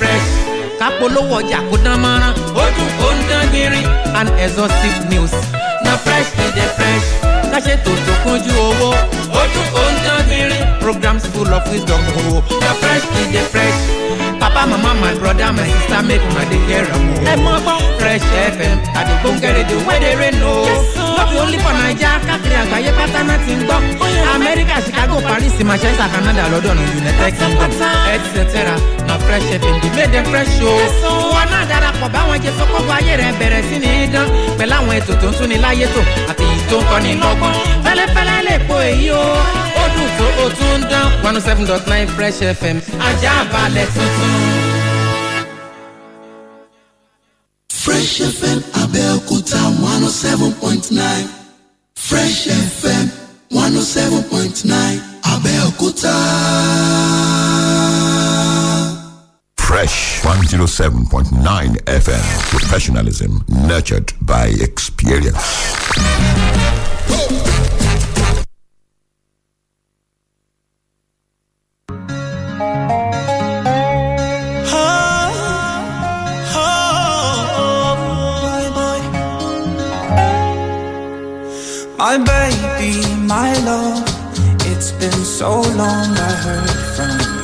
fresh kápolówó ọjà kó dán mọ́rán. Ó dùn ó ń dán gbinrin. And exhaustive news. Na fresh e dey fresh. Káṣètò tó kúnjú owó. Ó dùn ó gbinrin programs full of wisdom o na fresh e dey fresh. Papa mama my brother my sister make una dey hear am o. ẹ mọ gbọ́. Fresh fm àdìgbò ngẹ́rẹ́dẹ́ wey dey rain o. no be only for naija káàkiri àgbáyé pátá náà ti ń gbọ́. amẹ́ríkà chicago paris manchester canada london united kingdom etc na fresh fm dey make dem fresh o. wọn náà darapọ̀ báwọn jẹ sọ́kọ́gbọ́ ayé rẹ̀ bẹ̀rẹ̀ sí ní dán. Pẹ̀lú àwọn ètò tó ń tún ni láyé tò àti èyí tó ń kọ́ni lọ́gbọ́n. Fẹ́lẹ́fẹ́lẹ́ lè po èyí o ó dùn tó o tún ń dán one oh seven dot nine fresh fm ajá balẹ̀ tuntun. Fresh FM Abẹ́òkúta one oh seven point nine Fresh FM one oh seven point nine Abẹ́òkúta. Fresh 107.9 FM. Professionalism nurtured by experience. My baby, my love, it's been so long I heard from you.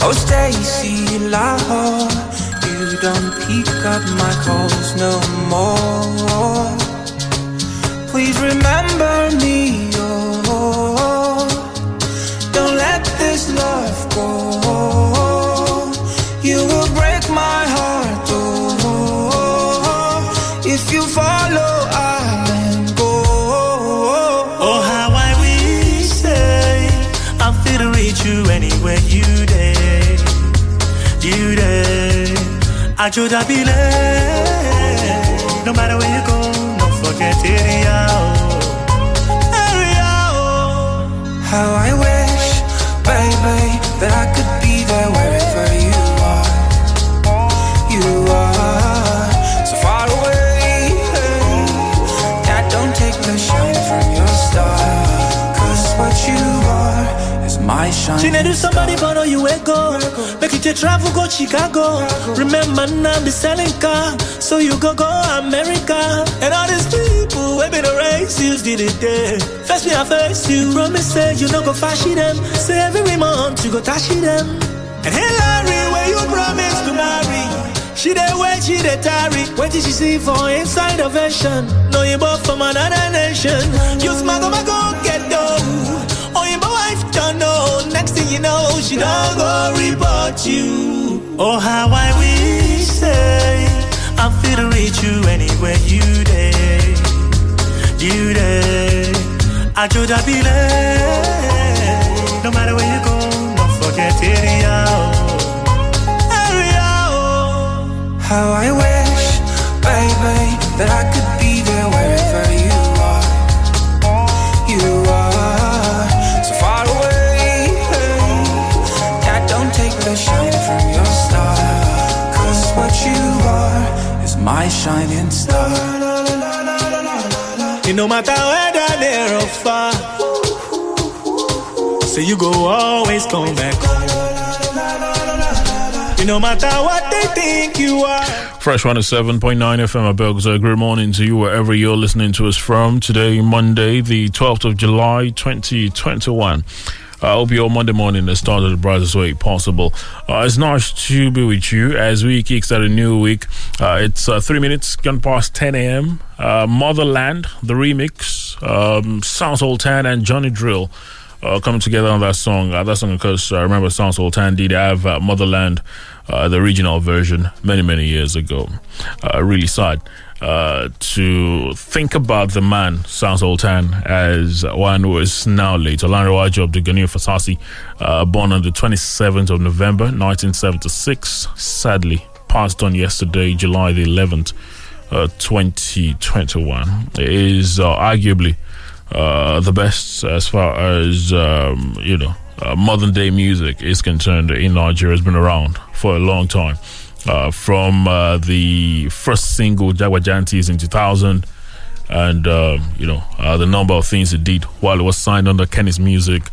Oh, Stacy, Lahore, you don't pick up my calls no more. Please remember me, oh, I should have No matter where you go, don't forget oh. area. oh. Oh. How I wish, shine. She do somebody but know you go. Make you take travel go Chicago. Remember now be selling car, so you go go America. And all these people we been a race you did it there. First me I face you, promise you no go fashy them. Say every month you go tashy them. And Hillary where you promise to marry. She dey wait, she dey tarry. Wait till she see for inside a version. No you both from another nation. You smart go go don't know. Next thing you know, she don't go report you. Oh, how I wish say I'm fit to reach you anywhere you day, you day. I should have been No matter where you go, don't forget area. Area. How I wish, baby, that I could don't shine from your star. Cause what you are is my shining star. It no matter whether near or far. So you go always come back home. It no matter what they think you are. Fresh 107.9 FM Abeokuta. Good morning to you wherever you're listening to us from. Today, Monday, the 12th of July, 2021. I hope your Monday morning has started the brightest way possible. Uh, it's nice to be with you as we kickstart a new week. Uh, it's uh, three minutes gone past 10 a.m. Uh, Motherland, the remix, um, Sound Sultan and Johnny Drille uh, coming together on that song. Uh, that song, because I remember Sound Sultan did have Motherland, the original version, many, many years ago. Really sad uh, to think about the man, Sound Sultan, as one who is now late. Olanrewaju Abdugani Fasasi, uh, born on the 27th of November 1976, sadly passed on yesterday, July the 11th, uh, 2021. Is uh, arguably uh, the best as far as um, you know uh, modern day music is concerned in Nigeria. Has been around for a long time. Uh, from uh, the first single Jagbajantis in 2000, and um, you know uh, the number of things he did while he was signed under Kennis Music,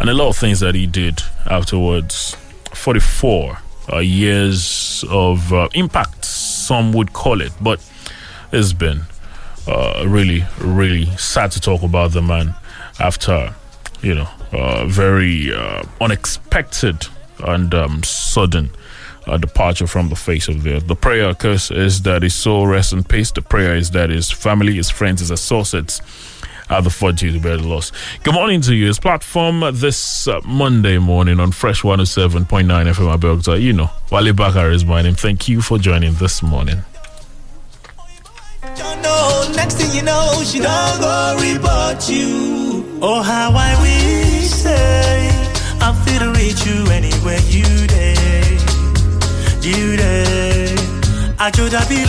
and a lot of things that he did afterwards. 44 uh, years of impact, some would call it, but it's been really, really sad to talk about the man after, you know, very unexpected and um, sudden uh, departure from the face of the earth. The prayer, of course, is that his soul rests in peace. The prayer is that his family, his friends, his associates are the fortitude to bear the loss. Good morning to you. It's platform this uh, Monday morning on Fresh 107.9 FM Abeokuta. You know, Wale Bakar is my name. Thank you for joining this morning. Next thing you know, she don't go report you. Oh, how I wish, say, I'm fit to reach you anywhere you. Should have been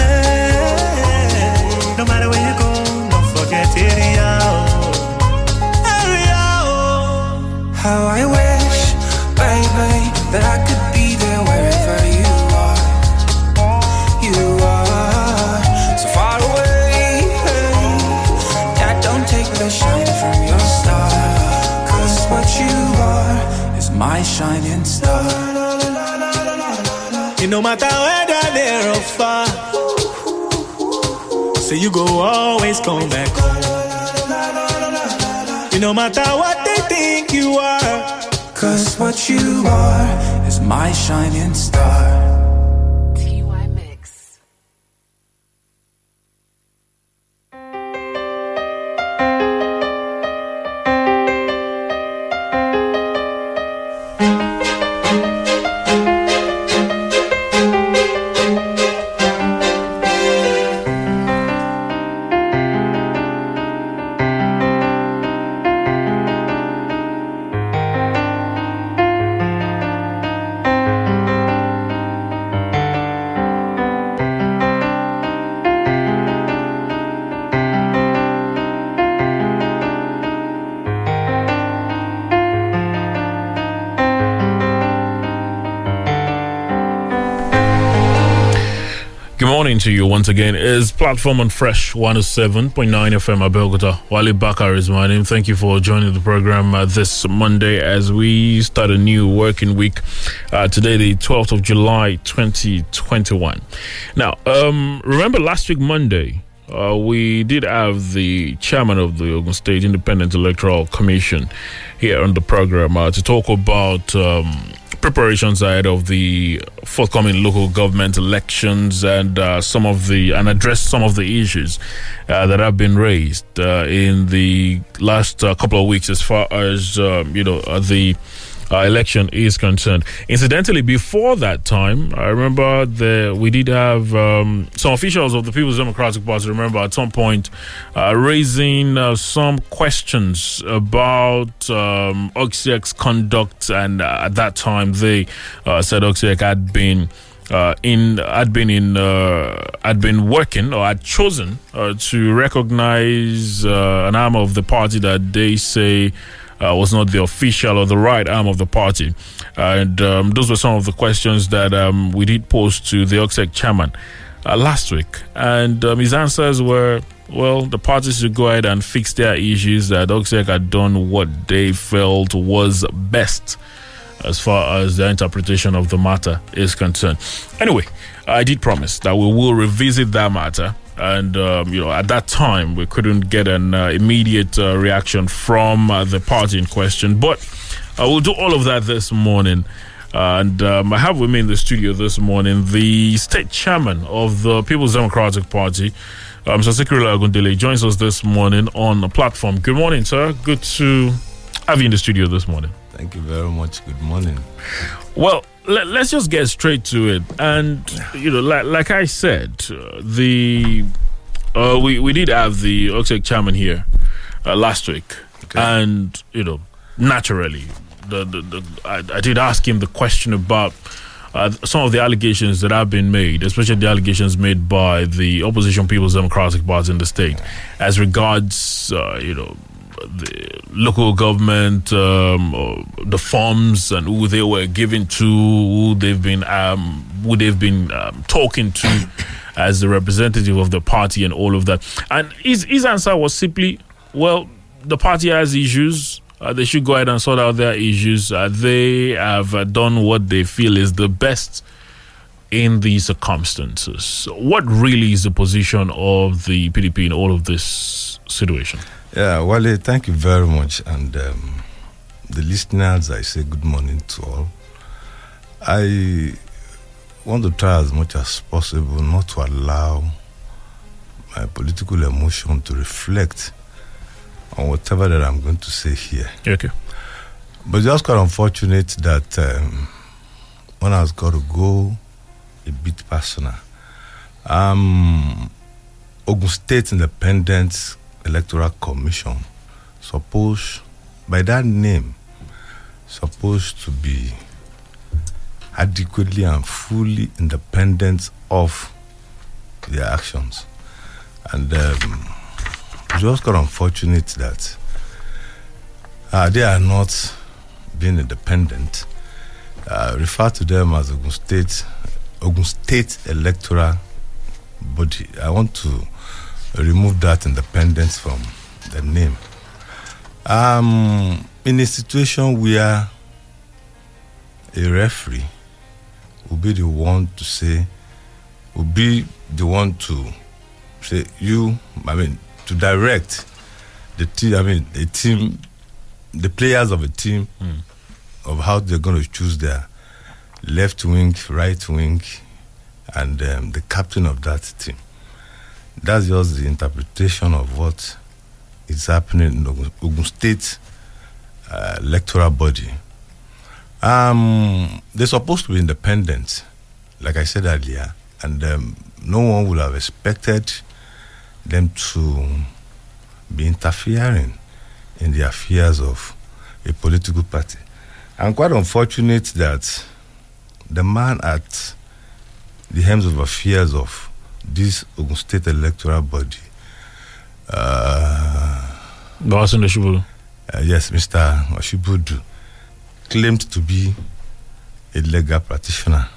No matter where you go, don't forget area. oh. Area. How I wish, baby, that I could be there wherever you are. You are so far away. That don't take the shine from your star. Cause what you are is my shining star. No matter whether near or far. So you go always come back home. You no matter what they think you are. Cause what you are is my shining star. Good morning to you once again. Is platform on Fresh 107.9 FM Abeokuta. Wale Bakar is my name. Thank you for joining the program uh, this Monday as we start a new working week. Uh, today, the 12th of July, 2021. Now, um, remember last week, Monday, uh, we did have the chairman of the Ogun State Independent Electoral Commission here on the program uh, to talk about um, preparations ahead of the forthcoming local government elections and uh, some of the and address some of the issues uh, that have been raised uh, in the last uh, couple of weeks as far as um, you know uh, the uh, election is concerned. Incidentally, before that time, I remember the we did have um, some officials of the People's Democratic Party. Remember at some point uh, raising uh, some questions about um, conduct, and uh, at that time they uh, said OGSIEC had been. Uh, in had been in uh, had been working or had chosen uh, to recognize uh, an arm of the party that they say was not the official or the right arm of the party. And um, those were some of the questions that um, we did pose to the OGSIEC chairman uh, last week. And um, his answers were well, the parties should go ahead and fix their issues, that OGSIEC had done what they felt was best as far as the interpretation of the matter is concerned. Anyway, I did promise that we will revisit that matter. And, um, you know, at that time, we couldn't get an uh, immediate uh, reaction from uh, the party in question. But uh, we'll do all of that this morning. And um, I have with me in the studio this morning the state chairman of the People's Democratic Party, um, Mr. Sikirulai Ogundele, joins us this morning on the platform. Good morning, sir. Good to have you in the studio this morning. Thank you very much. Good morning. Well, let, us just get straight to it. And you know, like, like I said, uh, the uh, we we did have the OGSIEC chairman here uh, last week, Okay. and you know, naturally, the, the, the I, I did ask him the question about. Uh, some of the allegations that have been made, especially the allegations made by the opposition People's Democratic Party in the state, as regards, uh, you know, the local government, um, the forms and who they were given to, who they've been, um, who they've been um, talking to as the representative of the party and all of that. And his, his answer was simply, well, the party has issues uh, they should go ahead and sort out their issues. Uh, they have uh, done what they feel is the best in these circumstances. What really is the position of the PDP in all of this situation? Yeah, Wale, thank you very much. And um, the listeners, I say good morning to all. I want to try as much as possible not to allow my political emotion to reflect on whatever that I'm going to say here. Okay. But it's just quite unfortunate that um, one has got to go a bit personal. Um, Ogun State Independent Electoral Commission, supposed by that name, supposed to be adequately and fully independent of their actions, and um, it's just quite unfortunate that uh, they are not being independent. Uh, refer to them as Ogun State, Ogun State Electoral Body. I want to remove that independence from the name. Um, in a situation where a referee will be the one to say, will be the one to say, you, I mean, to direct the team, I mean, the team, the players of a team of how they're going to choose their left wing, right wing, and um, the captain of that team. That's just the interpretation of what is happening in Ogun, Ogun State uh, electoral body. Um, they're supposed to be independent, like I said earlier, and um, no one would have expected them to be interfering in the affairs of a political party. I'm quite unfortunate that the man at the helms of affairs of this Ogun State electoral body, uh, uh, yes, Mr. Osibodu, claimed to be a legal practitioner.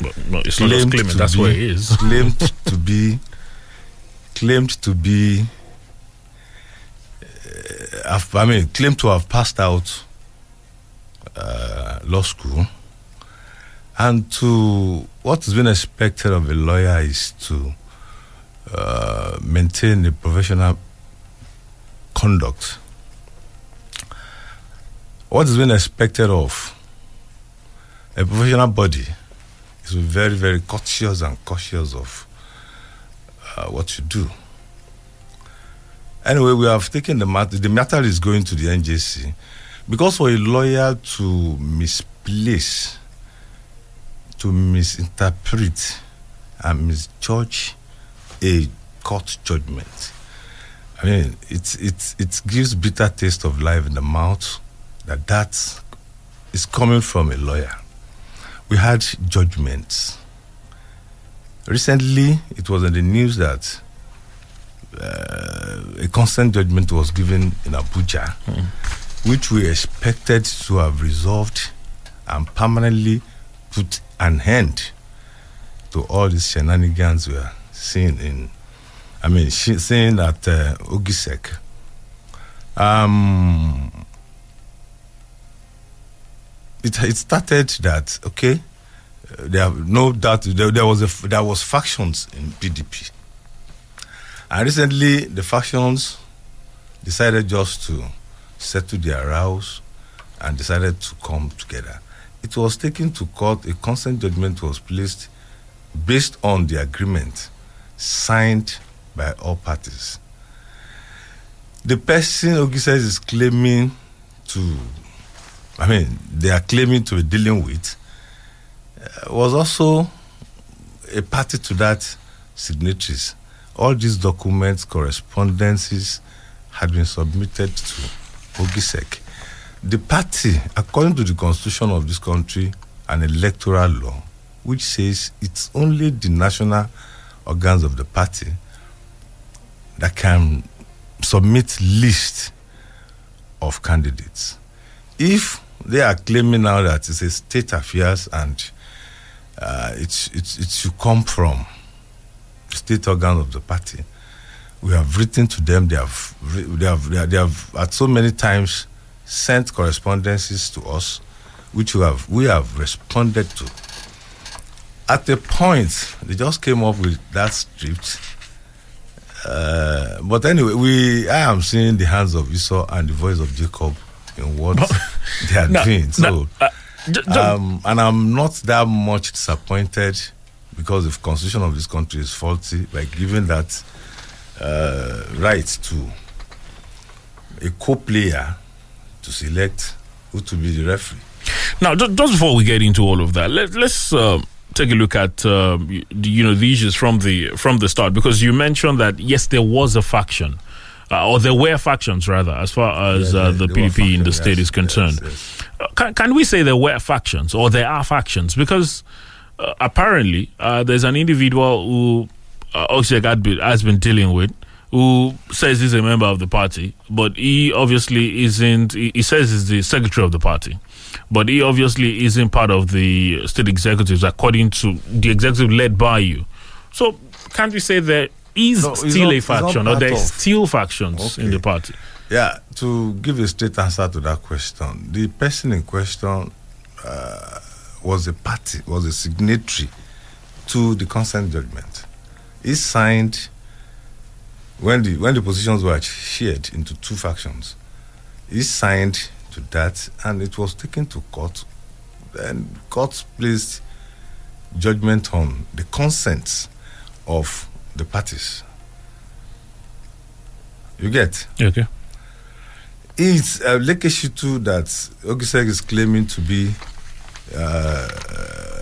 But no, it's not just claiming, that's be- what it is. claimed to be claimed to be uh, I mean claimed to have passed out uh, law school and to what is been expected of a lawyer is to uh, maintain a professional conduct what is being expected of a professional body is very, very cautious and cautious of uh, what you do. Anyway, we have taken the matter. The matter is going to the NJC because for a lawyer to misplace, to misinterpret, and misjudge a court judgment. I mean, it it it gives bitter taste of life in the mouth that that is coming from a lawyer. We had judgments. Recently, it was in the news that uh, a consent judgment was given in Abuja, which we expected to have resolved and permanently put an end to all these shenanigans we are seeing in, I mean, she, seeing at uh, OGSIEC. Um, it, it started that okay, there no doubt there, there was a there was factions in PDP, and recently the factions decided just to settle their rows and decided to come together. It was taken to court. A consent judgment was placed based on the agreement signed by all parties. The person OGSIEC is claiming to I mean, they are claiming to be dealing with, uh, was also a party to that signatories. All these documents, correspondences had been submitted to OGSIEC. The party, according to the constitution of this country and electoral law, which says it's only the national organs of the party that can submit list of candidates. If they are claiming now that it's a state affairs and uh, it should come from state organs of the party, we have written to them. They have, they have, they have, they have at so many times sent correspondences to us, which we have we have responded to. At a point, they just came up with that script. Uh, but anyway, we I am seeing the hands of Esau and the voice of Jacob in what they are Now- doing. So, now, uh, um, and I'm not that much disappointed because the constitution of this country is faulty by giving that uh, right to a co-player to select who to be the referee. Now, just before we get into all of that, let, let's um, take a look at um, you know the issues from the from the start because you mentioned that yes, there was a faction. Uh, or there were factions, rather, as far as Yeah, uh, the PDP in the state yes, is concerned. yes, yes. Uh, can, can we say there were factions or there are factions? Because uh, apparently uh, there's an individual who uh, OGSIEC has been dealing with who says he's a member of the party, but he obviously isn't. He, he says he's the secretary of the party, but he obviously isn't part of the state executives according to the executive led by you. So can't we say there is No, it's still not- a faction or there's still factions in the party? Yeah, to give a straight answer to that question, the person in question uh, was a party, was a signatory to the consent judgment. He signed when the when the positions were shared into two factions. He signed to that, and it was taken to court. And court placed judgment on the consent of the parties. You get? Okay. It's a Lekeshitu that OGSIEC is claiming to be. Uh,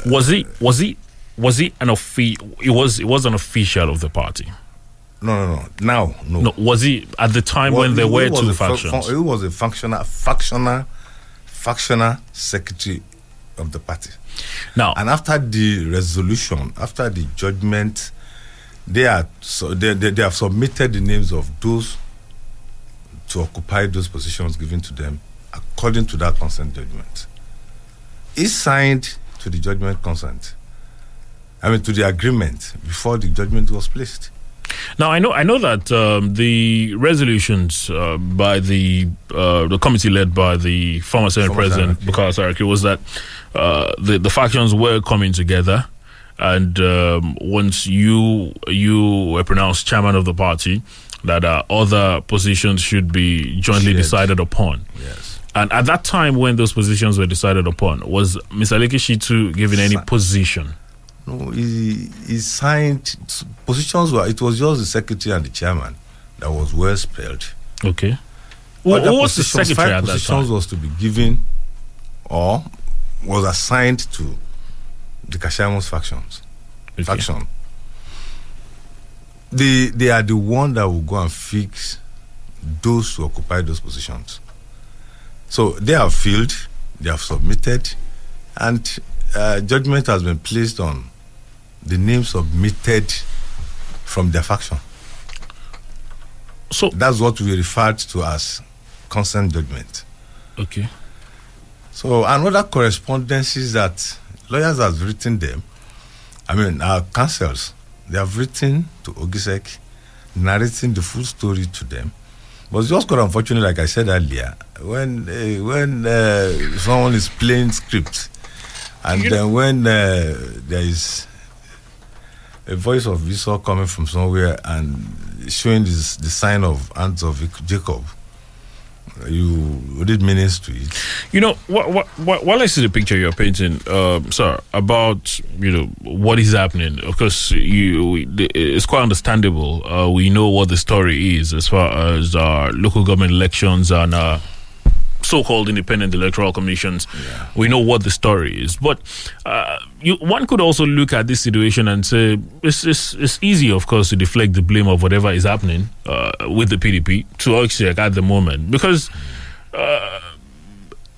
was he? Was he? Was he an offi- It was. He was an official of the party. No, no, no. Now, no. No, was he at the time Well, when there were two factions? fu- he was a functional, factional, factional secretary of the party. now, And after the resolution, after the judgment, they are so they, they, they have submitted the names of those to occupy those positions given to them according to that consent judgment. He signed to the judgment consent. I mean to the agreement before the judgment was placed. Now I know. I know that um, the resolutions uh, by the uh, the committee led by the former Senate Former President Senate, Bukola Saraki was that uh, the the factions were coming together, and um, once you you were pronounced chairman of the party, that uh, other positions should be jointly Shared. decided upon. Yes. And at that time, when those positions were decided upon, was Mr. Lekishitu given any position? No, he, he signed positions were it was just the secretary and the chairman that was well spelled. Okay. Other who was the positions- secretary five at that positions time? was to be given or was assigned to the Kashamu's factions. Okay. Faction. They they are the one that will go and fix those who occupy those positions. So they have filled, they have submitted, and uh, judgment has been placed on the names submitted from their faction. So, That's what we referred to as consent judgment. okay. So another correspondences that lawyers have written them, I mean our counsels, they have written to OGSIEC, narrating the full story to them. But it's just quite unfortunate, like I said earlier, when uh, when uh, someone is playing script, and then when uh, there is a voice of Esau coming from somewhere and showing this, the sign of hands of Jacob, you to it. You know, wh- wh- wh- while I see the picture you're painting, um, sir, about you know what is happening. Of course, you it's quite understandable. Uh, we know what the story is as far as uh, local government elections and uh, so-called independent electoral commissions. We know what the story is, but uh, you, one could also look at this situation and say it's, it's it's easy, of course, to deflect the blame of whatever is happening uh, with the PDP to OGSIEC at the moment because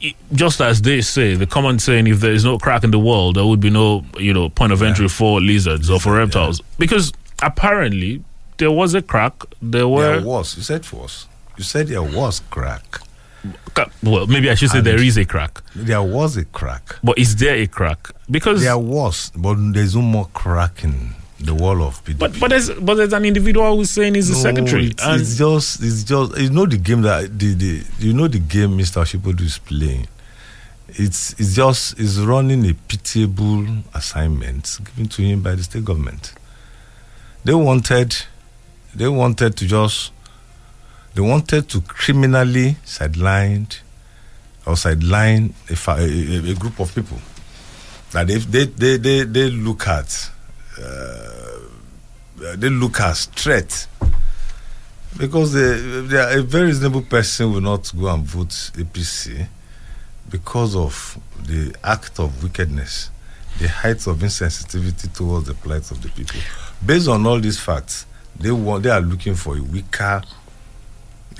i- just as they say, the common saying, if there is no crack in the wall, there would be no, you know, point of entry for lizards or for reptiles. Because apparently there was a crack. There were, There was. You said was. You said there was crack. Well, maybe I should say And- there is a crack. There was a crack. But is there a crack? Because There was, but there's no more cracking the wall of PDP. But but there's but there's an individual who's saying he's the No, secretary. It's, and it's just it's just you know the game that the, the you know the game Mr. Osibodu is playing. It's it's just is running a pitiable assignment given to him by the state government. They wanted they wanted to just they wanted to criminally sideline or sideline a, a, a, group of people that they they they they, they look at uh, they look as threat because they, they are a very reasonable person will not go and vote APC because of the act of wickedness, the height of insensitivity towards the plight of the people. Based on all these facts, they want they are looking for a weaker,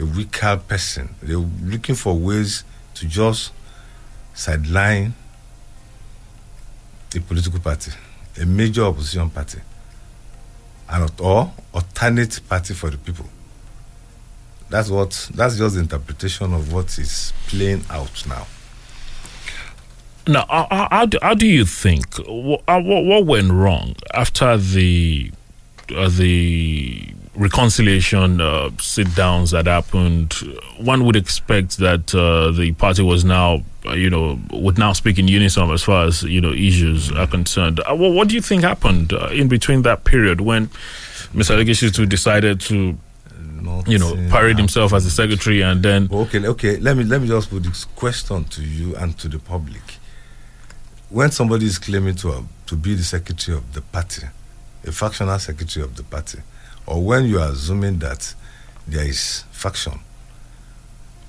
a weaker person. They're looking for ways to just sideline a political party, a major opposition party, and or alternate party for the people. That's what. That's just the interpretation of what is playing out now. Now, how, how- do, how do you think what, what, what went wrong after the uh, the reconciliation uh, sit downs that happened? One would expect that uh, the party was now, uh, you know, would now speak in unison as far as you know issues are concerned. Uh, what, what do you think happened uh, in between that period when Mr. Legeshitu decided to, you know, parade himself as the secretary and then Okay, okay. Let me let me just put this question to you and to the public. When somebody is claiming to to be the secretary of the party, a factional secretary of the party, or when you are assuming that there is faction,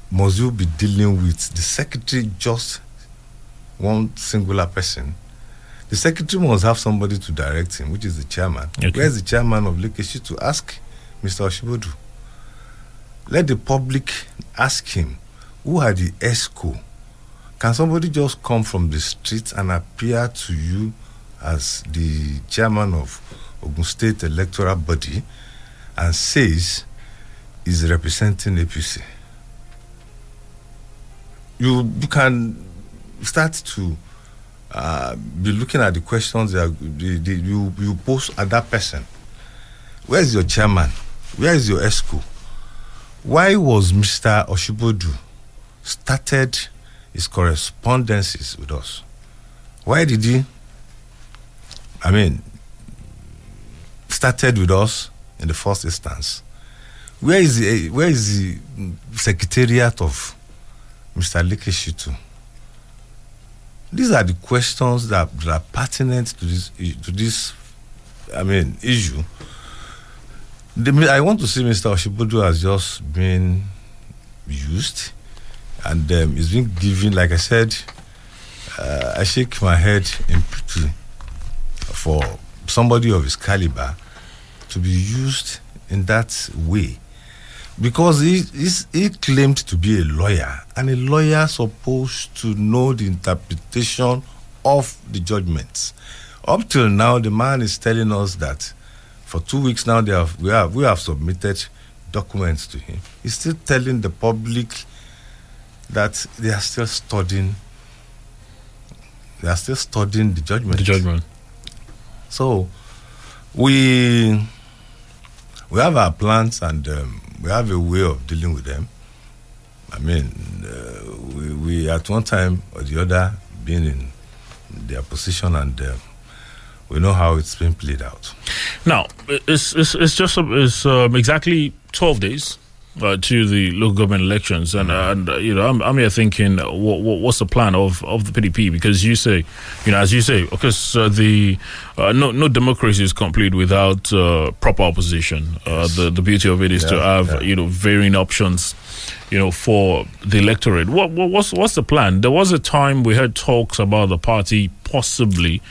must you be dealing with the secretary just one singular person? The secretary must have somebody to direct him, which is the chairman. Okay. Where's the chairman of Lekeshi to ask Mr. Osibodu? let the public ask him who are the EXCO. Can somebody just come from the street and appear to you as the chairman of Ogun State Electoral Body and says is representing APC? You, you can start to uh, be looking at the questions that the, the, you, you pose at that person. Where is your chairman? Where is your EXCO? why was Mr. Osibodu started his correspondences with us? Why did he, I mean, started with us in the first instance? Where is the, where is the secretariat of Mr. Lekeshitu? These are the questions that, that are pertinent to this, to this, I mean, issue. The, I want to see Mr. Osibodu has just been used and um, it's been given, like I said, uh, I shake my head in pity for somebody of his caliber to be used in that way. Because he, he claimed to be a lawyer and a lawyer supposed to know the interpretation of the judgments. Up till now the man is telling us that for two weeks now they have we have we have submitted documents to him. He's still telling the public that they are still studying they are still studying the judgment. The judgment. so we we have our plans and um, we have a way of dealing with them. I mean, uh, we, we at one time or the other been in their position and uh, we know how it's been played out. Now, it's it's, it's just it's um, exactly twelve days uh, to the local government elections, and uh, and uh, you know I'm, I'm here thinking, uh, what, what what's the plan of, of the PDP? Because you say, you know, as you say, because uh, the no no democracy is complete without uh, proper opposition. Uh, the the beauty of it is to have yeah. you know varying options. You know, for the electorate, what, what what's what's the plan? There was a time we heard talks about the party possibly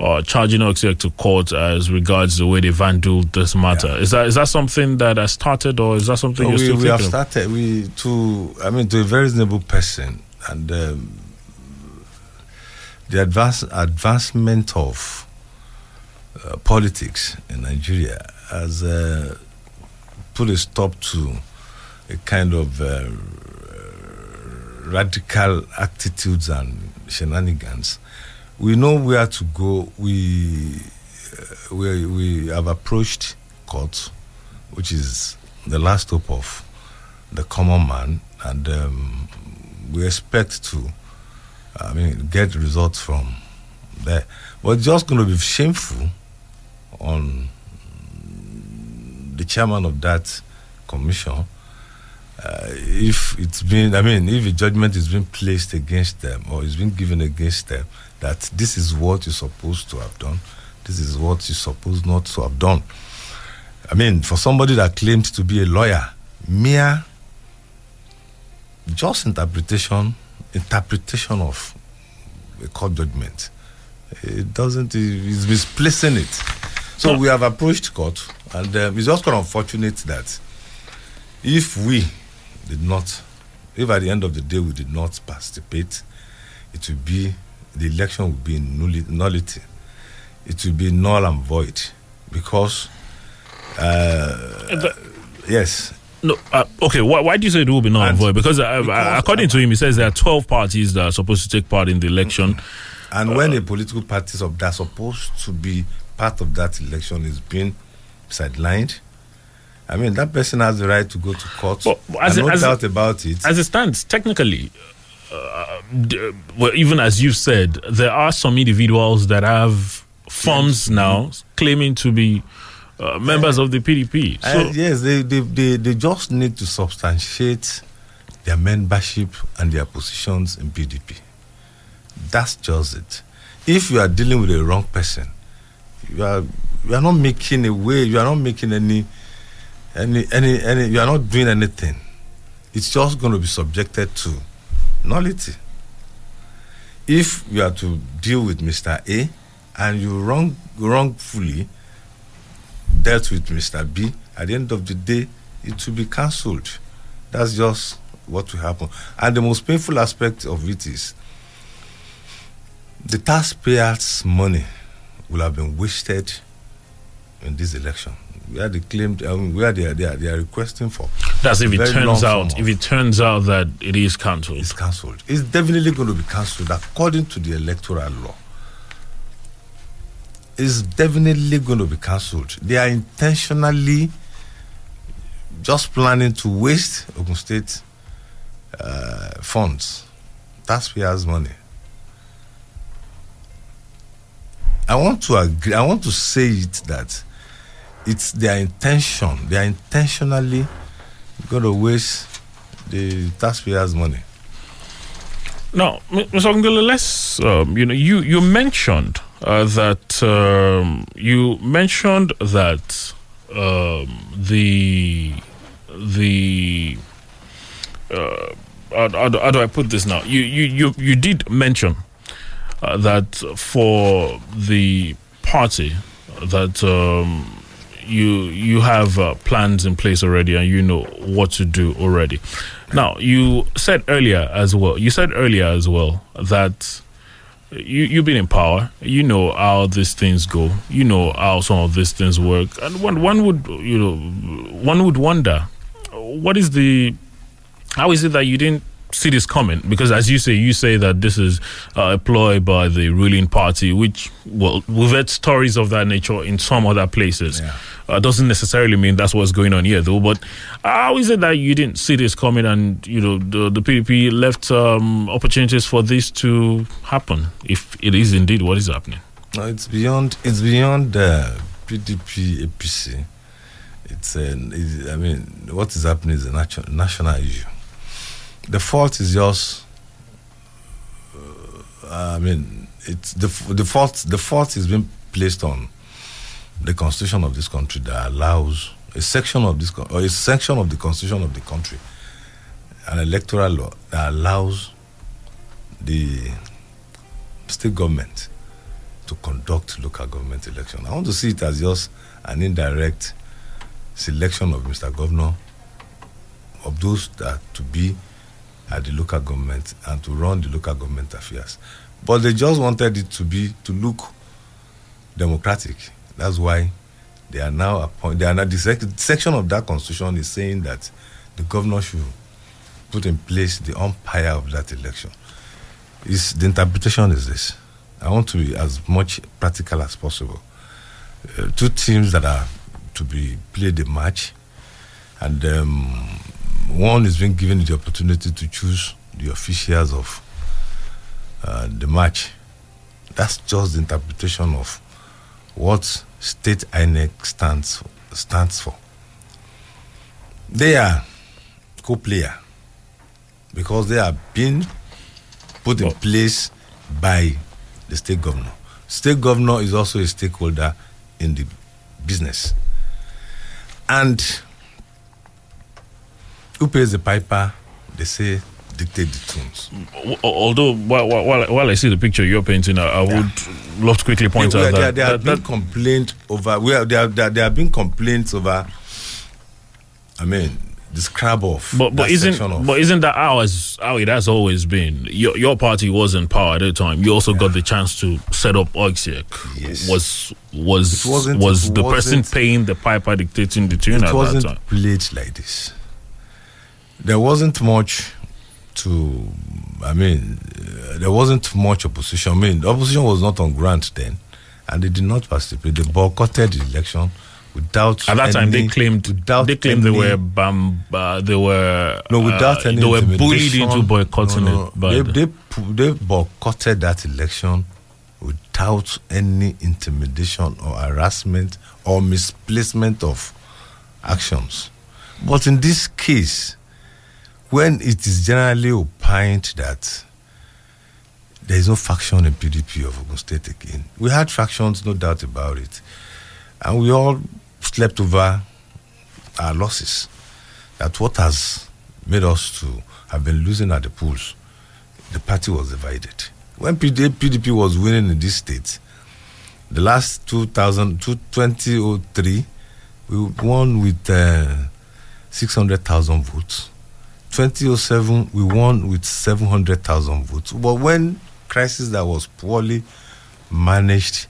uh, charging OGSIEC to court as regards the way they've handled this matter. Is that is that something that has started, or is that something So you're we, still we have started we to I mean to a very reasonable person and um, the advance advancement of uh, politics in Nigeria has uh, put a stop to a kind of uh, radical attitudes and shenanigans. We know where to go. We uh, we we have approached court, which is the last hope of the common man, and um, we expect to, I mean, get results from there. But it's just going to be shameful on the chairman of that commission uh, if it's been, I mean, if a judgment is being placed against them or is being given against them, that this is what you're supposed to have done, this is what you're supposed not to have done. I mean, for somebody that claims to be a lawyer, mere just interpretation, interpretation of a court judgment, it doesn't, it's misplacing it. So we have approached court, and um, it's just of unfortunate that if we did not, if at the end of the day we did not participate, it will be, the election will be nullity. It will be null and void because, uh, yes, No, uh, okay. Why, why do you say it will be null and And void? Because, uh, uh, because- according to him, he says there are 12 parties that are supposed to take part in the election. and when a political party of that's supposed to be part of that election is being sidelined, I mean that person has the right to go to court. But as no as doubt about it. As it stands, technically, uh, well, even as you've said, there are some individuals that have forms now claiming to be uh, members of the PDP. So, Uh, yes, they, they, they, they just need to substantiate their membership and their positions in PDP. That's just it. If you are dealing with a wrong person, you are you are not making a way. You are not making any any any any. You are not doing anything. It's just going to be subjected to nullity. If you are to deal with Mr. A, and you wrong wrongfully dealt with Mr. B, at the end of the day, it will be cancelled. That's just what will happen. And the most painful aspect of it is the taxpayers' money will have been wasted in this election. Where they claimed, mean, where they are, they are, they are requesting for. that's if it turns out if it turns out that it is cancelled. It's cancelled. It's definitely going to be cancelled according to the electoral law. It's definitely going to be cancelled. They are intentionally just planning to waste Ogun State uh, funds, taxpayers' money. I want to agree. I want to say it that it's their intention. They are intentionally going to waste the taxpayers' money. Now, Mr. Ogundele, let's um, you know you you mentioned uh, that um, you mentioned that um, the the uh, how, how do- I put this now? You you you you did mention uh, that for the party that um, you you have uh, plans in place already and you know what to do already. Now you said earlier as well. You said earlier as well that you you've been in power. You know how these things go. You know how some of these things work. And one one would you know one would wonder what is the how is it that you didn't see this coming? Because as you say, you say that this is uh, a ploy by the ruling party, which, well, we've heard stories of that nature in some other places. Yeah. Uh, doesn't necessarily mean that's what's going on here, though. But how is it that you didn't see this coming and, you know, the, the PDP left um, opportunities for this to happen, if it is indeed what is happening? No, it's beyond. It's beyond uh, PDP APC. It's an. It's, I mean, what is happening is a national national issue. The fault is just. Uh, I mean, it's the the fault. The fault is being placed on the constitution of this country that allows a section of this or a section of the constitution of the country, an electoral law that allows the state government to conduct local government election. I want to see it as just an indirect selection of Mr. Governor of those that to be at the local government and to run the local government affairs. But they just wanted it to be to look democratic. That's why they are now appoint. They are now the sec- section of that constitution is saying that the governor should put in place the umpire of that election. Is the interpretation is this? I want to be as much practical as possible. uh, two teams that are to be played the match, and um, one is being given the opportunity to choose the officials of uh, the match. That's just the interpretation of what state INEC stands stands for. They are co-player because they are being put in place by the state governor. State governor is also a stakeholder in the business. And who plays the piper? They say dictate the tunes. Although, while, while, while I see the picture you're painting, I, I would love to quickly point There- out there, that, there that, have been that- complaint over. Well, there, there, there have been complaints over. I mean, the scrab off. But but that isn't of- but isn't that how, as, how it has always been? Your your party was in power at the time. You also got the chance to set up OGSIEC. Yes. Was was wasn't- was the person paying the piper dictating the tune it at that wasn't time? played like this. There wasn't much to. I mean, uh, there wasn't much opposition. I mean, the opposition was not on grant then, and they did not participate. They boycotted the election without. At that time, they any- claimed without they claimed they were bam, uh, they were No, without uh, any they were bullied into boycotting No, no, it. But they, they they boycotted that election without any intimidation or harassment or misplacement of actions. But in this case, when it is generally opined that there is no faction in PDP of Ogun State again, we had factions, no doubt about it, and we all slept over our losses. That what has made us to have been losing at the polls, the party was divided. When PDP was winning in this state, the last 2000, 2003, we won with uh, 600,000 votes. 2007, we won with 700,000 votes. But when crisis that was poorly managed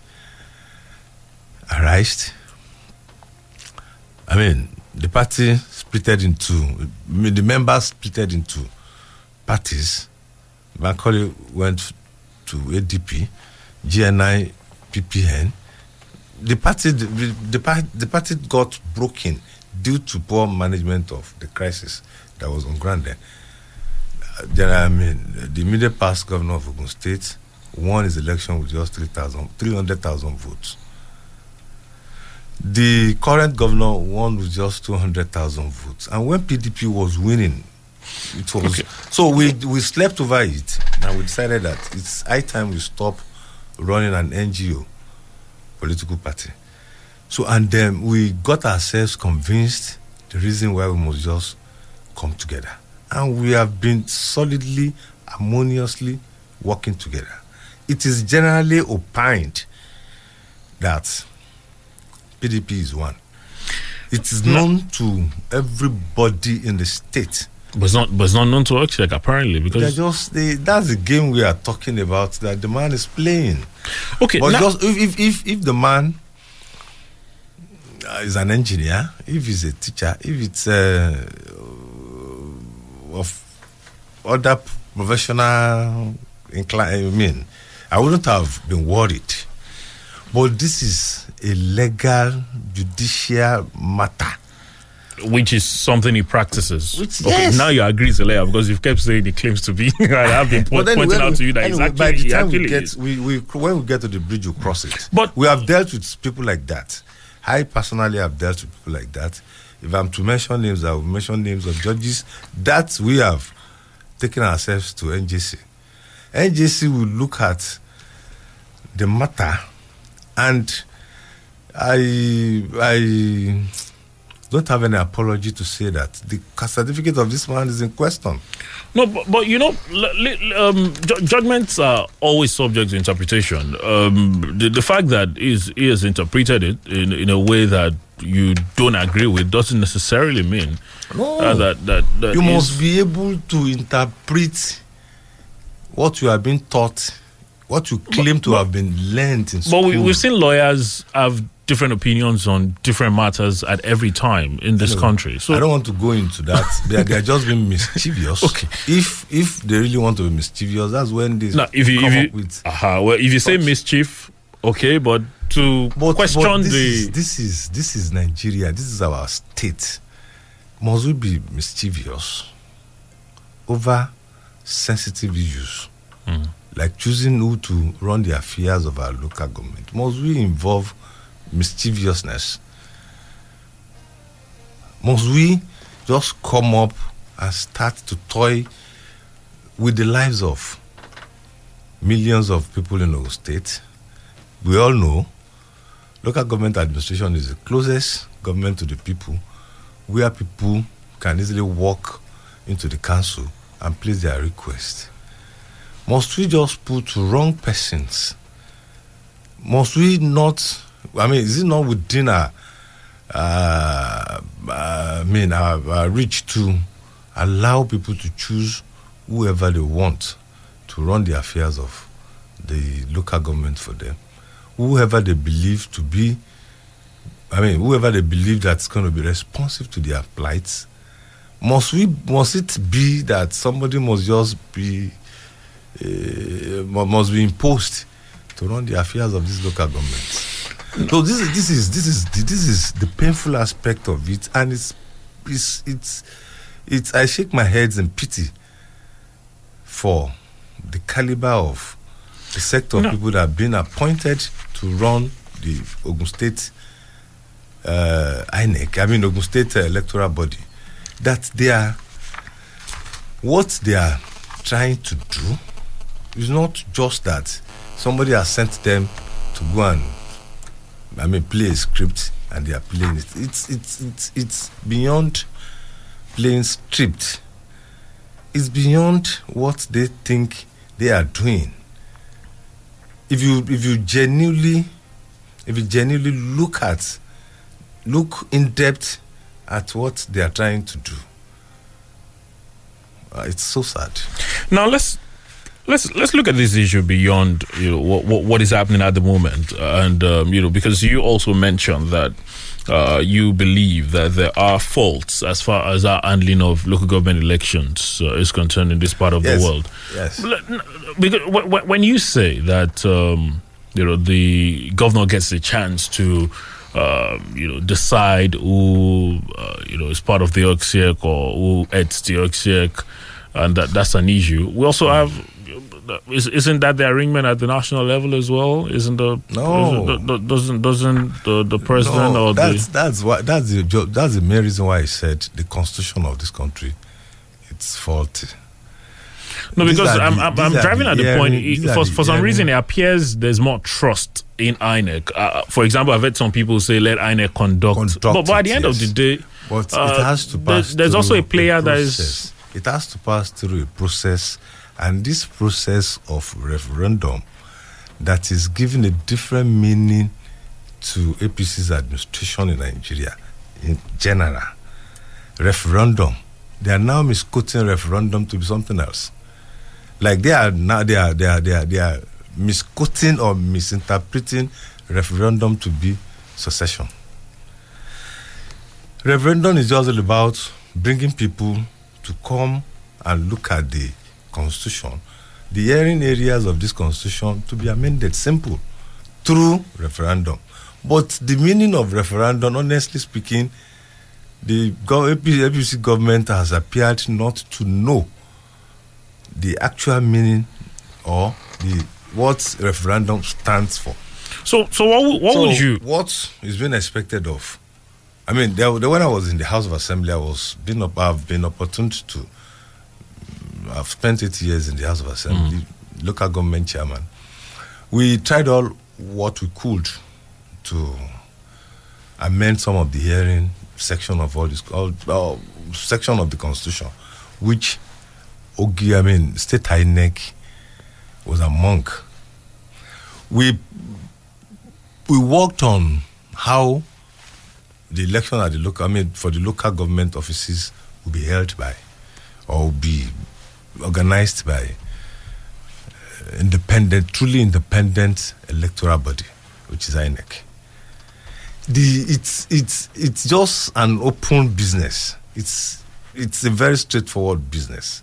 arose, I mean, the party splitted into, the members splitted into parties. Macaulay went to ADP, GNI, PPN. The party, the, the, the party got broken due to poor management of the crisis that was on ground then. Uh, I mean, the immediate past governor of Ogun State won his election with just 3,000 300,000 votes. The current governor won with just 200,000 votes. And when PDP was winning, it was. So we, we slept over it and we decided that it's high time we stop running an NGO political party. So, and then we got ourselves convinced the reason why we must just come together. And we have been solidly, harmoniously working together. It is generally opined that PDP is one. It is known to everybody in the state. but it's not but it's not known to OGSIEC apparently because They're just they, that's the game we are talking about that the man is playing. okay But now- just if, if if if the man uh, is an engineer, if he's a teacher, if it's uh, of other professional incline, I mean, I wouldn't have been worried. But this is a legal judicial matter. which is something he practices. Which- okay, yes. now you agree, Zelaya, because you've kept saying he claims to be. and I've been po- pointing when out we- to you that anyway, he's by the time actually we get is. we, we when we get to the bridge, we cross it. But- we have dealt with people like that. I personally have dealt with people like that. If I'm to mention names, I will mention names of judges that we have taken ourselves to NJC. NJC will look at the matter, and I I don't have any apology to say that the certificate of this man is in question. No, but, but you know, um, ju- judgments are always subject to interpretation. Um, the, the fact that is he has interpreted it in, in a way that you don't agree with doesn't necessarily mean No. uh, that that, that you must be able to interpret what you have been taught, what you claim to have been learned in school. But we, we've seen lawyers have different opinions on different matters at every time in this Anyway, country. So I don't want to go into that. they, are, they are just being mischievous. Okay. If if they really want to be mischievous, that's when they Now, if you come if up you with. uh well, if you say mischief, okay, but to question this the. Is, this is this is Nigeria. This is our state. Must we be mischievous over sensitive issues mm. like choosing who to run the affairs of our local government? Must we involve mischievousness? Must we just come up and start to toy with the lives of millions of people in our state? We all know local government administration is the closest government to the people where people can easily walk into the council and place their request. Must we just put wrong persons? Must we not? I mean, is it not within our, uh, uh, I mean, our, our reach to allow people to choose whoever they want to run the affairs of the local government for them? Whoever they believe to be, I mean, whoever they believe that's going to be responsive to their plights. Must we? Must it be that somebody must just be, uh, must be imposed to run the affairs of this local government? So this is this is this is the, this is the painful aspect of it, and it's it's it's it's. I shake my head in pity for the caliber of the sector No. of people that have been appointed to run the Ogun State uh, INEC, I mean Ogun State uh, electoral body, that they are what they are trying to do is not just that somebody has sent them to go and I mean play a script and they are playing it. It's it's it's it's beyond playing script. It's beyond what they think they are doing. If you if you genuinely if you genuinely look at look in depth at what they are trying to do, uh, it's so sad. Now let's let's let's look at this issue beyond you know what what, what is happening at the moment, and um, you know because you also mentioned that. Uh, you believe that there are faults as far as our handling of local government elections uh, is concerned in this part of Yes. the world. Yes. Because wh- wh- when you say that um, you know the governor gets a chance to um, you know decide who uh, you know is part of the OGSIEC or who heads the OGSIEC, and that that's an issue. We also have. Is, isn't that the arrangement at the national level as well? Isn't the No. isn't- do- doesn't doesn't the, the president No, or that's the that's why that's the that's the main reason why I said the constitution of this country it's faulty. No, because are I'm, I'm, I'm driving the at the point. hearing- these are for for some hearing- reason, it appears there's more trust in INEC. Uh, for example, I've heard some people say, "Let INEC conduct." Conduct but, it, the end of the day, But uh, it has to there's- pass. There's also a player that process. is. It has to pass through a process, and this process of referendum that is giving a different meaning to APC's administration in Nigeria in general. Referendum. They are now misquoting referendum to be something else. Like they are now they are they are they are they are misquoting or misinterpreting referendum to be secession. Referendum is just about bringing people to come and look at the constitution, the hearing areas of this constitution to be amended. Simple, through referendum. But the meaning of referendum, honestly speaking, the APC government has appeared not to know the actual meaning or the what referendum stands for. So, so what, would- what So would you? What is being expected of? I mean, there, there, when I was in the House of Assembly, I was being up, I've been opportune to. Mm, I've spent eight years in the House of Assembly, local government chairman. We tried all what we could to amend some of the hearing section of all this, all, section of the Constitution, which Ogi, I mean, State INEC was among. We we worked on how the election at the local, I mean, for the local government offices will be held by or be organized by uh, independent, truly independent electoral body, which is INEC. The it's it's it's just an open business. It's it's a very straightforward business.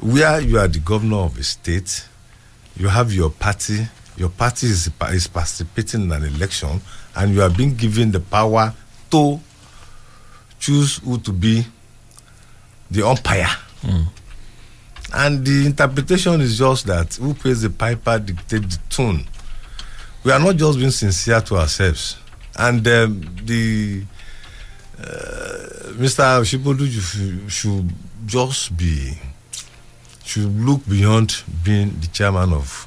Where you are the governor of a state, you have your party, your party is, is participating in an election and you are being given the power to choose who to be the umpire. And the interpretation is just that who plays the piper dictates the tune. We are not just being sincere to ourselves. And um, the uh, Mr. Osibodu should, just be should look beyond being the chairman of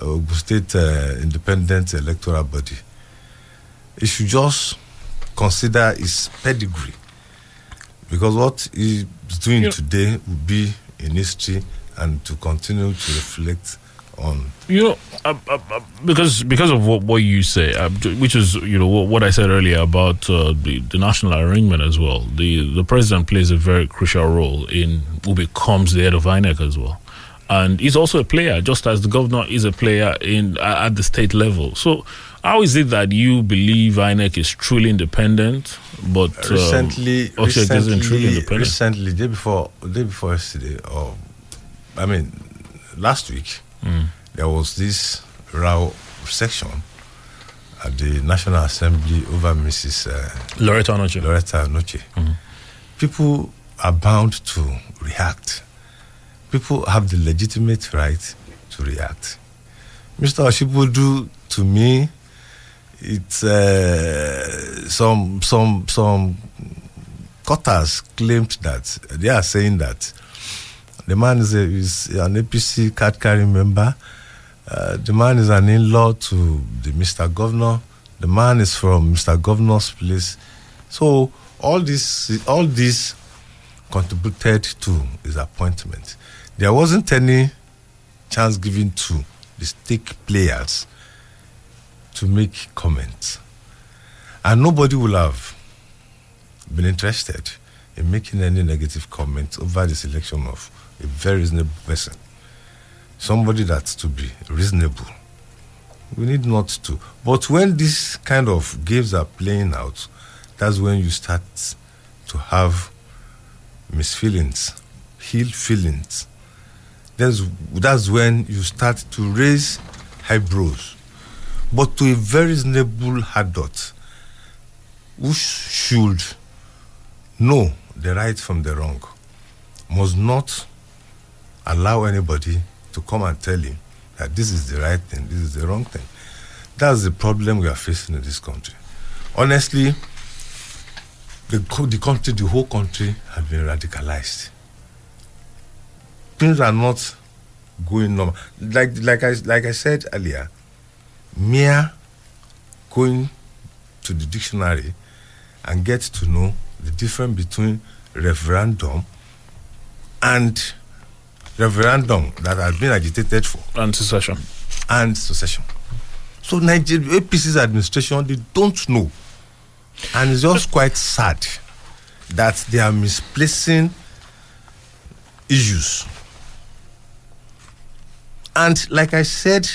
uh, State uh, Independent Electoral Body. He should just consider his pedigree because what he's doing You know- today will be in history and to continue to reflect on You know, uh, uh, uh, because because of what, what you say, uh, which is you know what, I said earlier about uh, the the national arrangement as well. The the president plays a very crucial role in who becomes the head of INEC as well, and he's also a player, just as the governor is a player in at the state level. So, how is it that you believe INEC is truly independent, but um, recently, OGSIEC isn't truly recently, independent? recently, day before, day before yesterday, or I mean, last week, Mm. there was this row section at the National Assembly over Mrs. Uh, Lauretta Onochie. Lauretta Noche. People are bound to react. People have the legitimate right to react. Mr. Osibodu, to me, it's uh, some some some quarters claimed that they are saying that the man is, a, is an APC card carrying member. Uh, the man is an in-law to the Mr. Governor. The man is from Mr. Governor's place. So all this, all this contributed to his appointment. There wasn't any chance given to the stake players to make comments, and nobody will have been interested in making any negative comments over the selection of a very reasonable person. Somebody that's to be reasonable. We need not to. But when this kind of games are playing out, that's when you start to have misfeelings, ill feelings. That's, that's when you start to raise eyebrows. But to a very reasonable adult who sh- should know the right from the wrong must not allow anybody to come and tell him that this is the right thing, this is the wrong thing. That's the problem we are facing in this country. Honestly, the, the country, the whole country has been radicalized. Things are not going normal. Like, like, I, like I said earlier, mere going to the dictionary and get to know the difference between referendum and referendum that has been agitated for and secession. and secession. So Nigeria APC's administration they don't know, and it's just quite sad that they are misplacing issues. And like I said,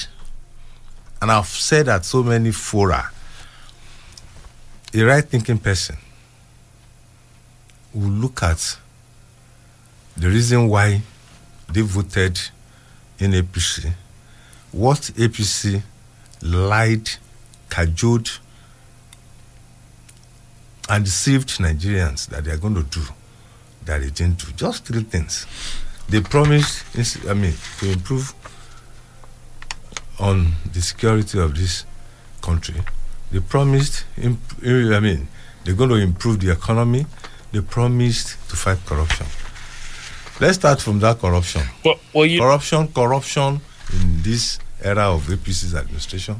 and I've said at so many fora, a right-thinking person will look at the reason why they voted in APC, what APC lied, cajoled, and deceived Nigerians that they are going to do that they didn't do. Just three things. They promised, I mean, to improve on the security of this country. They promised, imp- eh, I mean, they're going to improve the economy. They promised to fight corruption. Let's start from that corruption. Well, well you, corruption, corruption in this era of APC's administration.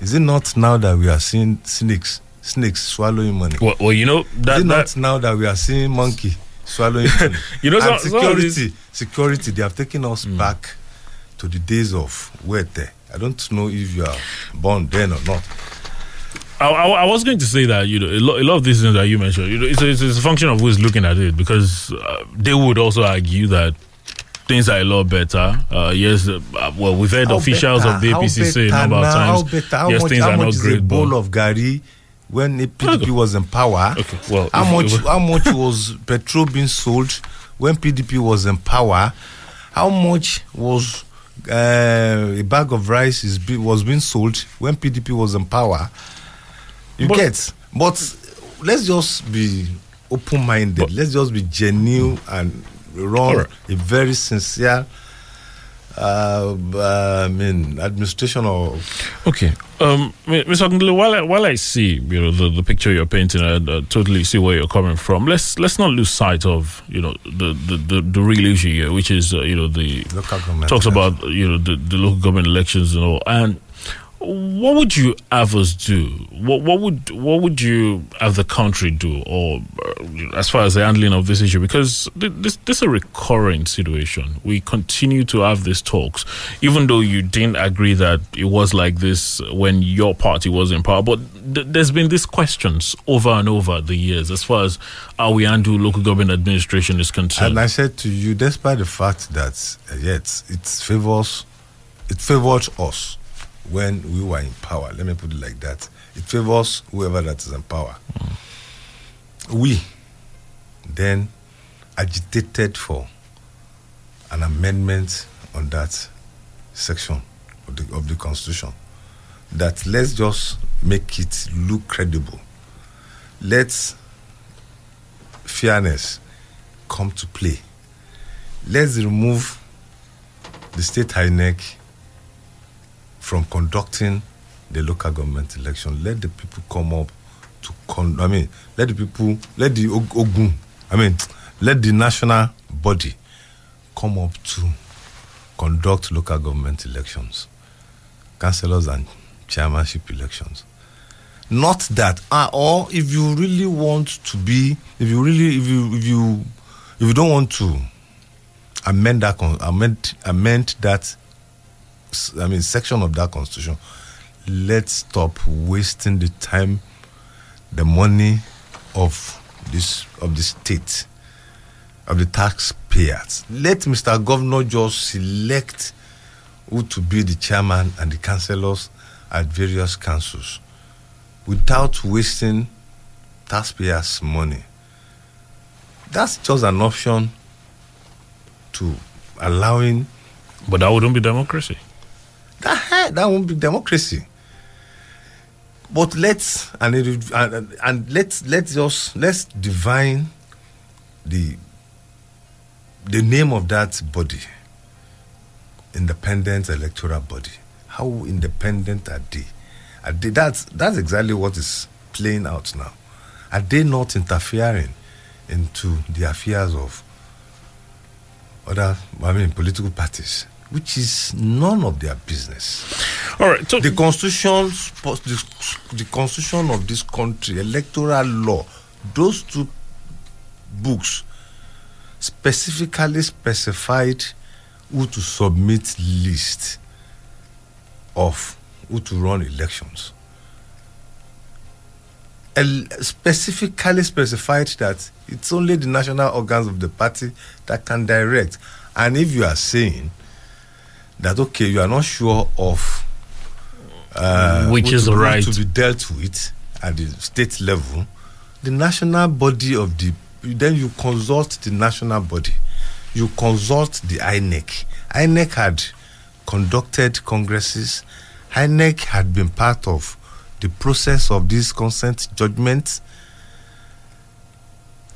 Is it not now that we are seeing snakes, snakes swallowing money? well, well, you know Is it that not now that we are seeing monkey swallowing money? You know, and some- some of security, security. They have taken us back to the days of where there. I don't know if you are born then or not. I, I, I was going to say that you know a lot, a lot of these things that you mentioned, you know, it's a, it's a function of who's looking at it because uh, they would also argue that things are a lot better. Uh, yes, uh, well, we've heard How officials better? of the APC say a number of times. How better? How yes, much, things how are much not is great. a bowl but- of gari when the PDP was in power? Okay, well, how much? how much was petrol being sold when PDP was in power? How much was uh, a bag of rice is be, was being sold when PDP was in power. You But- get, but let's just be open-minded. let's just be genuine and run Alright. a very sincere. Uh, I mean, administration or Okay, um, Mr. Akindele, while I, while I see you know the, the picture you're painting, I uh, totally see where you're coming from. Let's let's not lose sight of you know the the, the, the real issue here, which is uh, you know the local government. talks about you know the, the local government elections and all. And what would you have us do? What what would what would you have the country do, or uh, as far as the handling of this issue? Because thi- this this is a recurring situation. We continue to have these talks, even though you didn't agree that it was like this when your party was in power. But th- there's been these questions over and over the years as far as how we handle local government administration is concerned. And I said to you, despite the fact that uh, yet it favors, it favored us when we were in power. Let me put it like that. It favors whoever that is in power. Mm. We then agitated for an amendment on that section of the of the constitution. That let's just make it look credible. Let's fairness come to play. Let's remove the state INEC from conducting the local government election. Let the people come up to con. I mean, let the people, let the Ogun, I mean, let the national body come up to conduct local government elections, councillors and chairmanship elections. Not that, ah, or if you really want to be, if you really, if you, if you, if you don't want to amend that, amend, amend that, I mean, section of that constitution, let's stop wasting the time, the money of this of the state, of the taxpayers. Let Mr. Governor just select who to be the chairman and the councillors at various councils without wasting taxpayers' money. That's just an option to allowing but that wouldn't be democracy. That, that won't be democracy. But let's and it, and, and- let's let's just let's divine the the name of that body. Independent electoral body. How independent are they? Are they that's that's exactly what is playing out now. Are they not interfering into the affairs of other I mean political parties? Which is none of their business. All right, so the constitution the, the constitution of this country electoral law those two books specifically specified who to submit list of who to run elections. El- specifically specified that it's only the national organs of the party that can direct. And if you are saying that okay you are not sure of uh, Which is who right. to be dealt with at the state level, the national body of the then you consult the national body, you consult the INEC. INEC had conducted congresses. INEC had been part of the process of this consent judgment.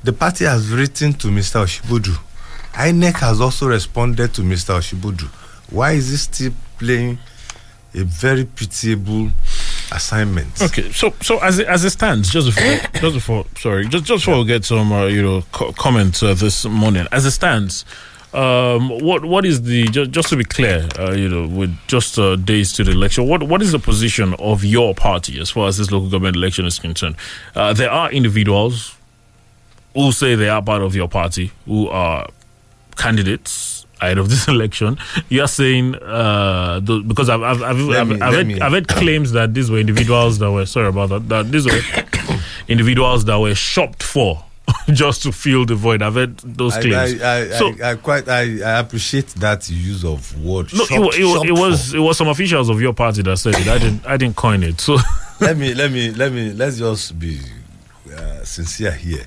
The party has written to Mr. Osibodu. INEC has also responded to Mr. Osibodu. Why is he still playing a very pitiable assignment? Okay, so so as it, as it stands, just before, just before, sorry, just just before we get some, uh, you know, co- comments uh, this morning. As it stands, um, what what is the just, just to be clear, uh, you know, with just uh, days to the election, what what is the position of your party as far as this local government election is concerned? Uh, there are individuals who say they are part of your party who are candidates ahead of this election. You are saying uh, the, because I've I've I've, I've, me- I've, heard, I've claims that these were individuals that were sorry about that that these were individuals that were shopped for just to fill the void. I've heard those claims. I, I, so I, I quite I, I appreciate that use of word. no, it, shopped- it, shopped it was for. it was some officials of your party that said it. I didn't I didn't coin it. So let me let me let me let's just be uh, sincere here.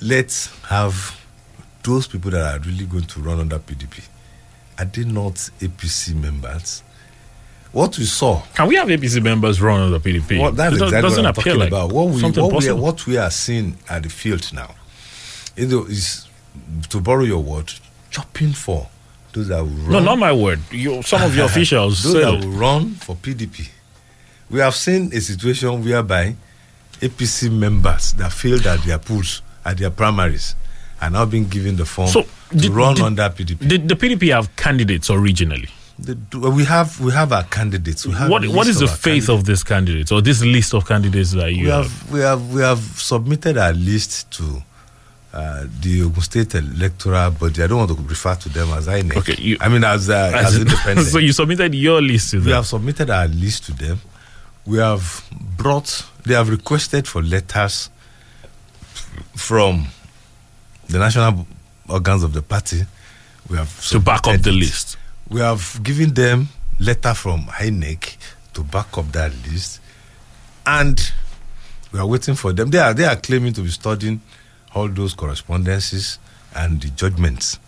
Let's have those people that are really going to run under PDP are they not APC members? What we saw, Can we have APC members run under PDP? what, that's It exactly doesn't what I'm appear talking like about. What we, what, we are, what we are seeing at the field now is, to borrow your word, chopping for those that will run. No, not my word. You, some of your officials those that will run for PDP. We have seen a situation whereby APC members that failed at their polls, at their primaries, are now being given the form So, to did- run did- under PDP. Did the PDP have candidates originally? The- we have we have our candidates. We have What What is the faith candidates. of these candidates or this list of candidates that you we have? have we have we have submitted our list to uh, the Ogun State Electoral Body. I don't want to refer to them as INEC. Okay, you- I mean as uh, as, As independent. so you submitted your list to them. we have submitted our list to them. We have brought. They have requested for letters from the national organs of the party. We have to back up the it. list. We have given them letter from INEC to back up that list, and we are waiting for them. They are they are claiming to be studying all those correspondences and the judgments.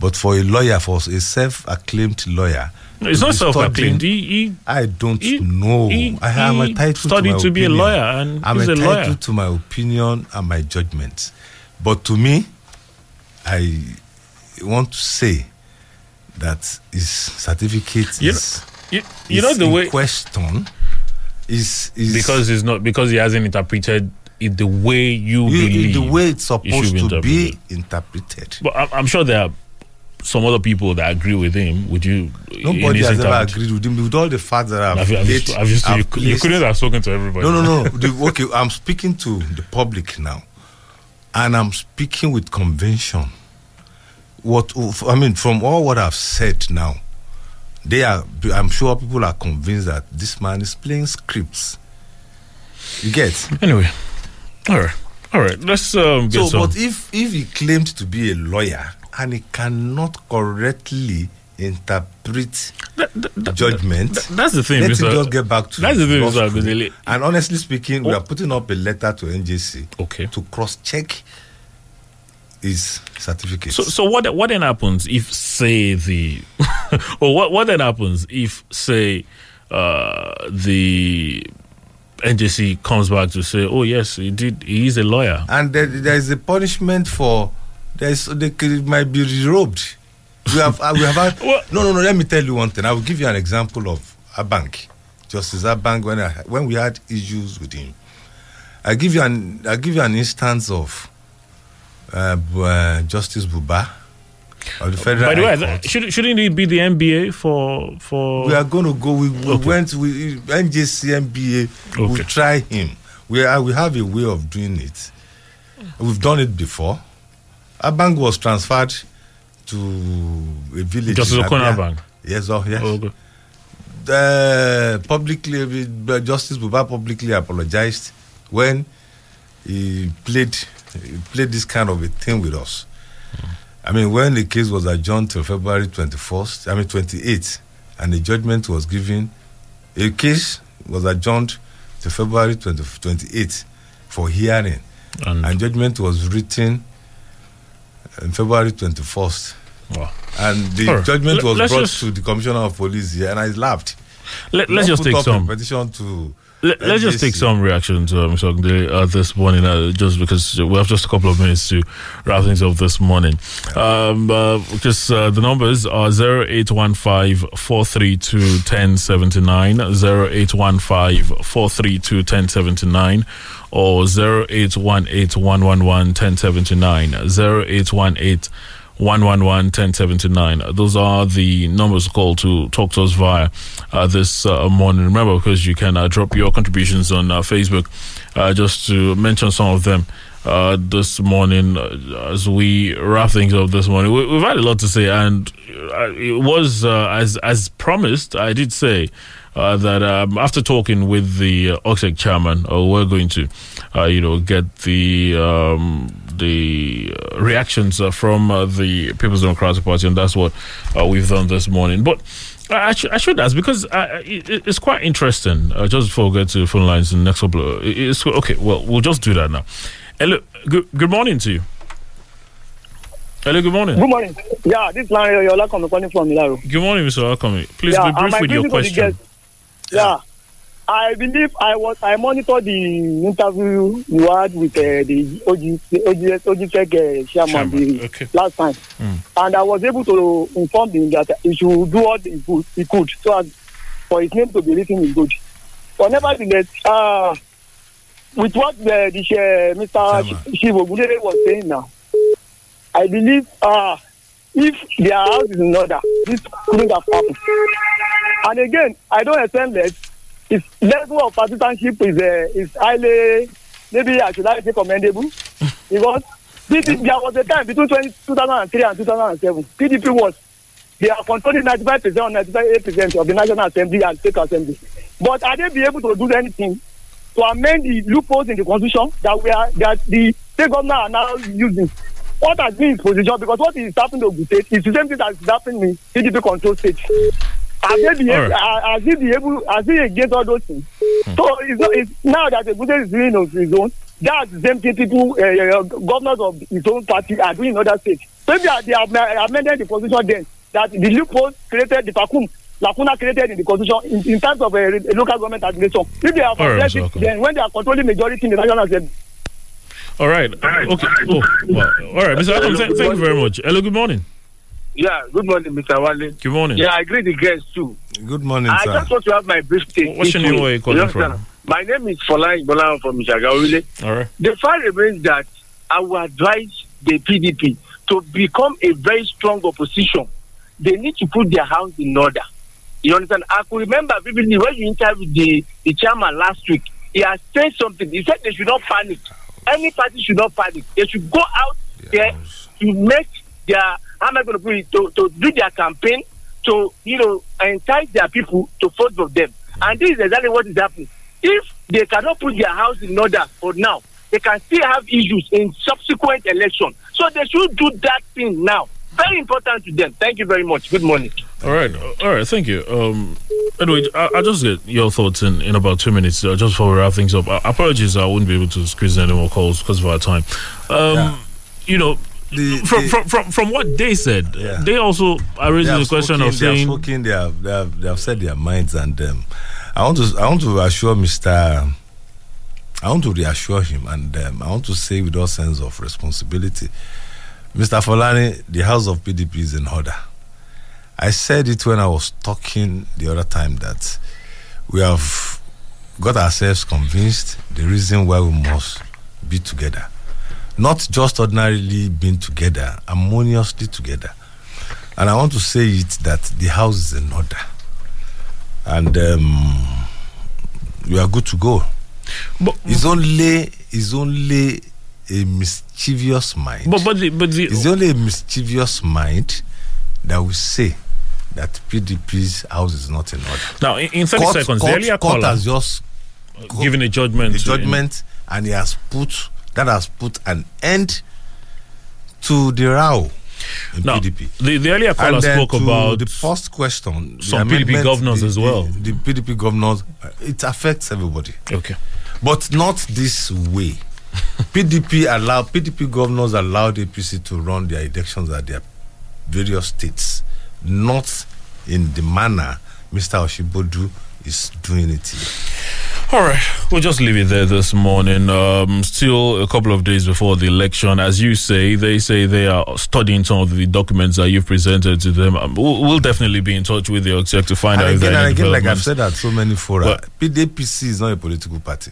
But for a lawyer, for a self-acclaimed lawyer, No, it's not self-acclaimed. He, he, I don't He- know. he- I am entitled studied to, my to be a lawyer and I'm he's a entitled to my opinion and my judgment. But to me, I want to say that his certificate You know- is, you, you know the in way question is, is because it's not because he hasn't interpreted it the way you, you- believe the way it's it supposed to be interpreted. But I'm, I'm sure there are some other people that agree with him. Would you? Nobody has ever agreed with him with all the facts that I've, I've, laid- I've just, I've you, you couldn't have spoken to everybody. No, no, no. The- okay, I'm speaking to the public now, and I'm speaking with convention. What I mean, from all what I've said now, they are. I'm sure people are convinced that this man is playing scripts. You get Anyway, all right, all right. Let's um, get so, some. but if if he claimed to be a lawyer and he cannot correctly interpret That- that- judgment, that- that's the thing, Let Mr. him just get back to That's the thing, Mr. And honestly speaking, we Oh. are putting up a letter to NJC Okay. to cross check his certificate. So, so what what then happens if say the, or what what then happens if say, uh, the NJC comes back to say, oh yes, he did. He is a lawyer. and there, there is a punishment for there is they might be derobed. We have uh, we have had Well- no no no. Let me tell you one thing. I will give you an example of a bank, Justice a bank when I when we had issues with him. I give you an I give you an instance of uh, uh, Justice Buba of the Federal By the way, High th- Court. should shouldn't it be the NBA for for? we are going to go. We, we Okay. went. We NJC NBA. Okay. We'll try him. We are, we have a way of doing it. We've done it before. Bank was transferred to a village. O'Connor Abia. Bank. Yes, oh, yes. Oh, okay. Uh, publicly, Justice Buba publicly apologized when he played he played this kind of a thing with us. I mean, when the case was adjourned till February 21st, I mean 28th, and the judgment was given, a case was adjourned to February 20, 28th for hearing, And, and judgment was written on February 21st. wow. And the right. judgment was brought just- to the commissioner of police here, and I laughed. Let, let's just take some. petition to. Let, us just take some reactions, uh, Mr. Ogde, uh, this morning, uh, just because we have just a couple of minutes to wrap things up this morning. Um, uh, because uh, the numbers are 0815 432 1079, 0815 432 1079, or 0818 111 1079, 0818 111 1079. Those are the numbers called to talk to us via uh, this uh, morning. Remember, because you can uh, drop your contributions on uh, Facebook, uh, just to mention some of them. Uh, this morning, uh, as we wrap things up this morning, we, we've had a lot to say, and uh, it was uh, as as promised. I did say uh, that um, after talking with the uh, OGSIEC chairman, uh, we're going to, uh, you know, get the um, the uh, reactions uh, from uh, the People's Democratic Party, and that's what uh, we've done this morning. But I, I, should, I should ask because uh, it, it's quite interesting. Uh, just before we get to phone lines in the next couple of, it's okay. Well, we'll just do that now. Hello, good, good morning to you. Hello, good morning. Good morning. Yeah, this man Yola coming calling from Milaro. Good morning, Mr. Akami. Please yeah, be brief with your question. Guests. Yeah. I believe I was I monitored the interview you had with uh, the OG OG OGTech uh, chairman the okay. last time, Mm. and I was able to inform him that he should do what he could, he could so as for his name to be written in good. But nevertheless, uh, with what the, the uh, Mr. Shiv Ogundere was saying now, I believe uh, if their house is in order, this couldn't have happened. And again, I don't extend less. His level of partisanship is uh, is highly, maybe I should like say commendable, because this there was a time between 20, 2003 and 2007. PDP was they are controlling 95 percent or 98 percent of the National Assembly and State Assembly. But are they be able to do anything to amend the loopholes in the constitution that we are that the state government are now using? What has been his position? Because what is happening to Ogun State is the same thing that is happening in PDP control state. Has he be All able, right. has he be able, has he against all those things? So it's, not- it's now that Ogun State is doing of his own, that's the same thing people, uh, uh, governors of his own party are doing in other states. So if they, are, have amended the position then, that the loopholes created, the vacuum, lacuna created in the constitution in, in terms of a local government administration. If they have right, addressed it, then when they are controlling majority in the National Assembly, All right. Okay. Oh, wow. All right, Mr. Akami, th- thank you very much. Hello, good morning. Yeah, good morning, Mr. Wale. Good morning. Yeah, I agree the guests too. Good morning, I sir. just want to have my brief take. What's your this name? way. Where are you calling understand? from? My name is Folan Bolan from Ishagaole. All right. The fact remains that I will advise the PDP to become a very strong opposition. They need to put their house in order. You understand? I could remember vividly when you interviewed the, the chairman last week. He has said something. He said they should not panic. Any party should not panic. They should go out there to make their how am I going to put it to, to do their campaign to you know entice their people to vote for them. And this is exactly what is happening. If they cannot put their house in order for now, they can still have issues in subsequent election. So they should do that thing now. Very important to them. Thank you very much. Good morning. All right, all right. Thank you. Um, anyway, I, I'll just get your thoughts in, in about two minutes, uh, just before we wrap things up. Uh, apologies, I wouldn't be able to squeeze in any more calls because of our time. Um, You know, from, from from from what they said, they also are raising the question spoken, of they have saying, spoken, they have, they have they have said their minds and um, I want to I want to assure Mr. I want to reassure him and um, I want to say with all sense of responsibility, Mr. Folani, the house of PDP is in order. I said it when I was talking the other time that we have got ourselves convinced the reason why we must be together. Not just ordinarily being together, harmoniously together. And I want to say it that the house is in order. And um, we are good to go. But it's only it's only a mischievous mind. But but the, but the it's only a mischievous mind that will say that PDP's house is not in order. now in, in 30 Court- seconds, court- the earlier court has just given a judgment. a judgment, and he has put that has put an end to the row in Now, PDP. the, the earlier caller spoke about the first question. the some PDP governors the- as well. The, PDP governors, uh, it affects everybody. Okay. But not this way. PDP allowed PDP governors allowed APC to run their elections at their various states, not in the manner Mr. Osibodu is doing it here. All right, we'll just leave it there this morning. Um, still a couple of days before the election, as you say, they say they are studying some of the documents that you've presented to them. Um, we'll, we'll definitely be in touch with the exec to find out and if there again, and again, like I've said at so many fora, PDPC is not a political party.